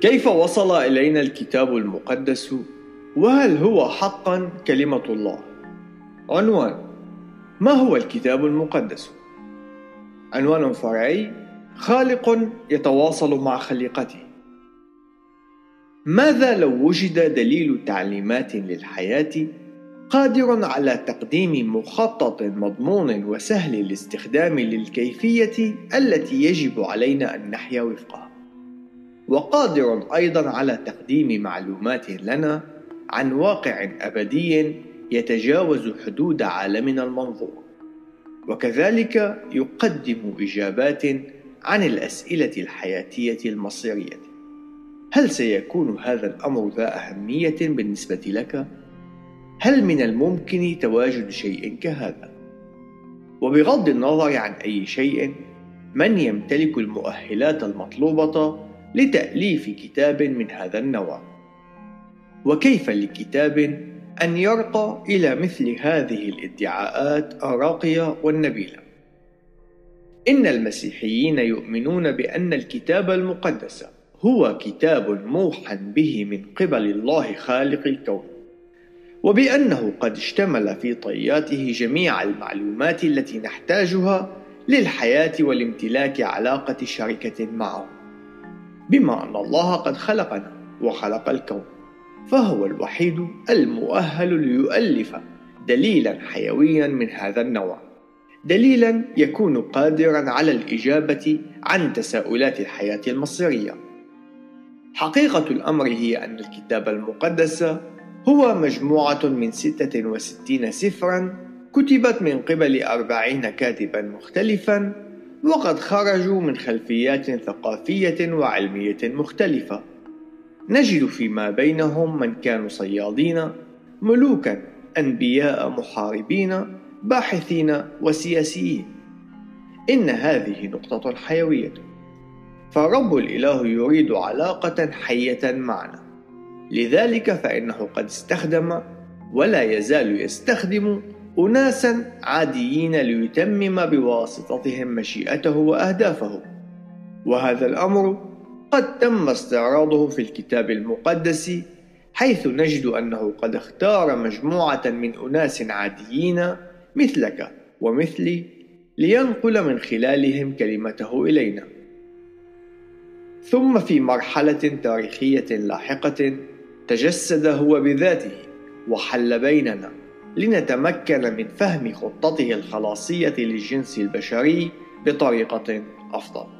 كيف وصل إلينا الكتاب المقدس وهل هو حقا كلمة الله؟ عنوان ما هو الكتاب المقدس؟ عنوان فرعي خالق يتواصل مع خليقته ماذا لو وجد دليل تعليمات للحياة قادر على تقديم مخطط مضمون وسهل الاستخدام للكيفية التي يجب علينا أن نحيا وفقها وقادر أيضا على تقديم معلومات لنا عن واقع أبدي يتجاوز حدود عالمنا المنظور وكذلك يقدم إجابات عن الأسئلة الحياتية المصيرية هل سيكون هذا الأمر ذا أهمية بالنسبة لك؟ هل من الممكن تواجد شيء كهذا؟ وبغض النظر عن أي شيء من يمتلك المؤهلات المطلوبة لتأليف كتاب من هذا النوع. وكيف لكتاب أن يرقى إلى مثل هذه الادعاءات الراقية والنبيلة؟ إن المسيحيين يؤمنون بأن الكتاب المقدس هو كتاب موحى به من قبل الله خالق الكون وبأنه قد اشتمل في طياته جميع المعلومات التي نحتاجها للحياة والامتلاك علاقة شركة معه. بما أن الله قد خلقنا وخلق الكون فهو الوحيد المؤهل ليؤلف دليلا حيويا من هذا النوع. دليلا يكون قادرا على الإجابة عن تساؤلات الحياة المصيرية. حقيقة الأمر هي أن الكتاب المقدس هو مجموعة من 66 سفرا كتبت من قبل أربعين كاتبا مختلفا وقد خرجوا من خلفيات ثقافية وعلمية مختلفة. نجد فيما بينهم من كانوا صيادين ملوكا أنبياء محاربين باحثين وسياسيين. إن هذه نقطة حيوية. فالرب الإله يريد علاقة حية معنا. لذلك فإنه قد استخدم ولا يزال يستخدم أناسا عاديين ليتمم بواسطتهم مشيئته وأهدافه. وهذا الأمر قد تم استعراضه في الكتاب المقدس حيث نجد أنه قد اختار مجموعة من أناس عاديين مثلك ومثلي لينقل من خلالهم كلمته إلينا. ثم في مرحلة تاريخية لاحقة تجسد هو بذاته وحل بيننا. لنتمكن من فهم خطته الخلاصية للجنس البشري بطريقة أفضل.